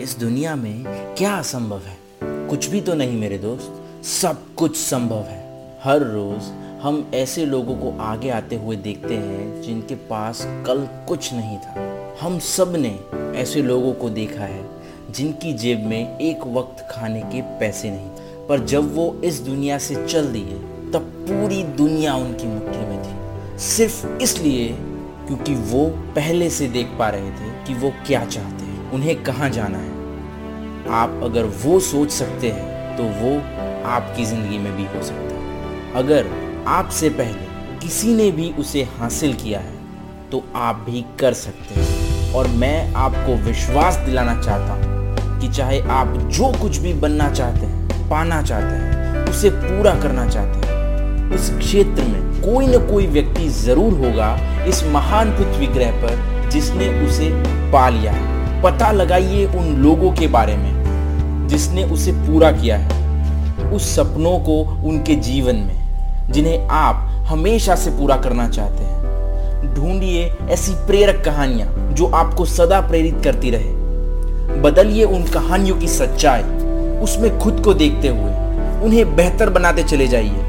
इस दुनिया में क्या असंभव है? कुछ भी तो नहीं मेरे दोस्त, सब कुछ संभव है। हर रोज हम ऐसे लोगों को आगे आते हुए देखते हैं जिनके पास कल कुछ नहीं था। हम सबने ऐसे लोगों को देखा है जिनकी जेब में एक वक्त खाने के पैसे नहीं पर जब वो इस दुनिया से चल दिए, तब पूरी दुनिया उनकी मुट्ठी में थी। सिर्फ़ इसलिए क्योंकि वो पहले से देख पा रहे थे कि वो क्या चाहते हैं। उन्हें कहाँ जाना है? आप अगर वो सोच सकते हैं तो वो आपकी ज़िंदगी में भी हो सकता है। अगर आपसे पहले किसी ने भी उसे हासिल किया है तो आप भी कर सकते हैं। और मैं आपको विश्वास दिलाना चाहता हूँ कि चाहे आप जो कुछ भी बनना चाहते हैं, पाना चाहते हैं, उसे पूरा करना चाहते हैं, उस क्षेत्र में कोई न कोई व्यक्ति ज़रूर होगा इस महान पृथ्वी ग्रह पर जिसने उसे पा लिया है। पता लगाइए उन लोगों के बारे में जिसने उसे पूरा किया है, उस सपनों को उनके जीवन में, जिन्हें आप हमेशा से पूरा करना चाहते हैं। ढूंढिए ऐसी प्रेरक कहानियाँ जो आपको सदा प्रेरित करती रहे। बदलिए उन कहानियों की सच्चाई, उसमें खुद को देखते हुए, उन्हें बेहतर बनाते चले जाइए।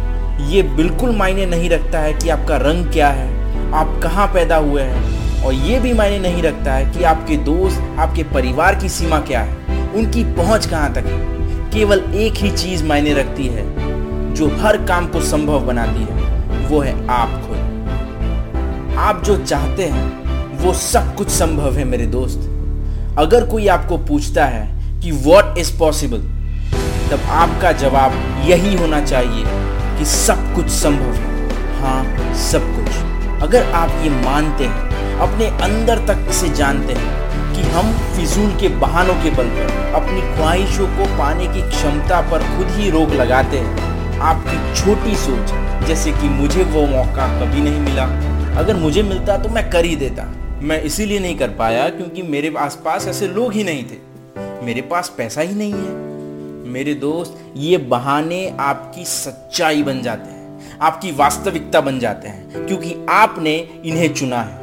ये बिल्कुल मायने नहीं रखता है कि आपका रंग क्या है, आप कहाँ पैदा हुए हैं, और ये भी मायने नहीं रखता है कि आपके दोस्त, आपके परिवार की सीमा क्या है। उनकी पहुँच कहाँ तक है? केवल एक ही चीज़ मायने रखती है, जो हर काम को संभव बनाती है, वो है आप खुद। आप जो चाहते हैं, वो सब कुछ संभव है, मेरे दोस्त। अगर कोई आपको पूछता है कि वॉट इज़ पॉसिबल तब आपका जवाब यही होना चाहिए कि सब कुछ संभव है। हाँ सब कुछ। अगर आप ये मानते हैं, अपने अंदर तक इसे जानते हैं कि हम फिजूल के बहानों के बल पर, अपनी ख्वाहिशों को पाने की क्षमता पर खुद ही रोक लगाते हैं। आपकी छोटी सोच, जैसे कि मुझे वो मौका कभी नहीं मिला। अगर मुझे मिलता तो मैं कर ही देता। मैं इसीलिए नहीं कर पाया क्योंकि मेरे आसपास ऐसे लोग ही नहीं थे। मेरे पास पैसा ही नहीं है। मेरे दोस्त, ये बहाने आपकी सच्चाई बन जाते हैं। आपकी वास्तविकता बन जाते हैं, क्योंकि आपने इन्हें चुना है।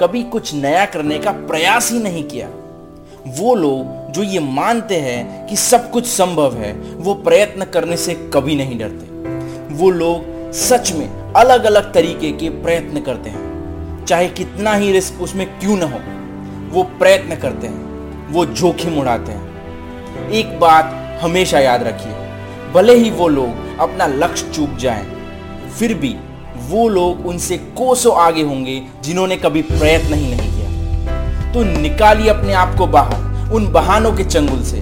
कभी कुछ नया करने का प्रयास ही नहीं किया। वो लोग जो ये मानते हैं कि सब कुछ संभव है वो प्रयत्न करने से कभी नहीं डरते। वो लोग सच में अलग अलग तरीके के प्रयत्न करते हैं। चाहे कितना ही रिस्क उसमें क्यों ना हो वो प्रयत्न करते हैं वो जोखिम उड़ाते हैं। एक बात हमेशा याद रखिए भले ही वो लोग अपना लक्ष्य चूक जाएँ, फिर भी वो लोग उनसे कोसों आगे होंगे जिन्होंने कभी प्रयत्न ही नहीं किया। तो निकालिए अपने आप को बाहर, उन बहानों के चंगुल से।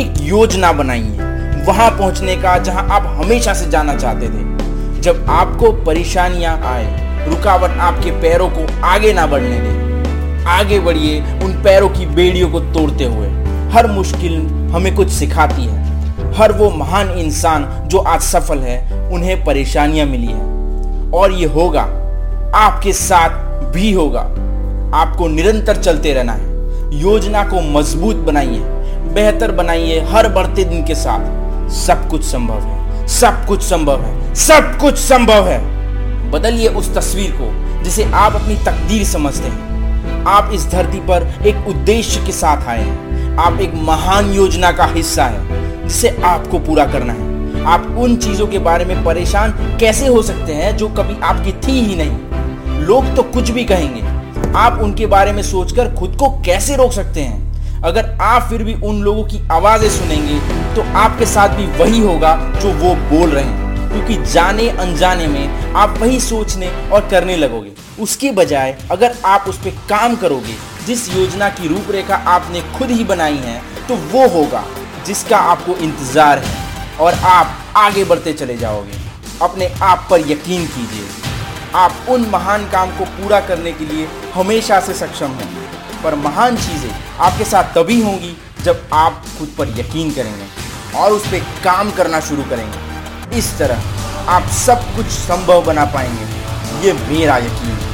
एक योजना बनाइए, वहाँ पहुँचने का जहाँ आप हमेशा से जाना चाहते थे। जब आपको परेशानियाँ आए, रुकावट आपके पैरों को आगे ना बढ़ने दे। आगे बढ़िए, उन पैरों की बेड़ियों को तोड़ते हुए। हर मुश्किल हमें कुछ सिखाती है। हर वो महान इंसान जो आज सफल है, उन्हें परेशानियाँ मिली है। और ये होगा, आपके साथ भी होगा। आपको निरंतर चलते रहना है। योजना को मज़बूत बनाइए, बेहतर बनाइए हर बढ़ते दिन के साथ। सब कुछ संभव है, सब कुछ संभव है, सब कुछ संभव है। बदलिए उस तस्वीर को, जिसे आप अपनी तकदीर समझते हैं। आप इस धरती पर एक उद्देश्य के साथ आए हैं। आप एक महान योजना का हिस्सा है, जिसे आपको पूरा करना है। आप उन चीज़ों के बारे में परेशान कैसे हो सकते हैं जो कभी आपकी थी ही नहीं? लोग तो कुछ भी कहेंगे। आप उनके बारे में सोचकर खुद को कैसे रोक सकते हैं? अगर आप फिर भी उन लोगों की आवाज़ें सुनेंगे तो आपके साथ भी वही होगा जो वो बोल रहे हैं। क्योंकि जाने अनजाने में आप वही सोचने और करने लगोगे। उसके बजाय अगर आप उस पर काम करोगे, जिस योजना की रूपरेखा आपने खुद ही बनाई है तो वो होगा जिसका आपको इंतज़ार है। और आप आगे बढ़ते चले जाओगे। अपने आप पर यकीन कीजिए। आप उन महान काम को पूरा करने के लिए हमेशा से सक्षम हैं पर महान चीज़ें आपके साथ तभी होंगी जब आप खुद पर यकीन करेंगे और उस पर काम करना शुरू करेंगे। इस तरह आप सब कुछ संभव बना पाएँगे। ये मेरा यकीन है।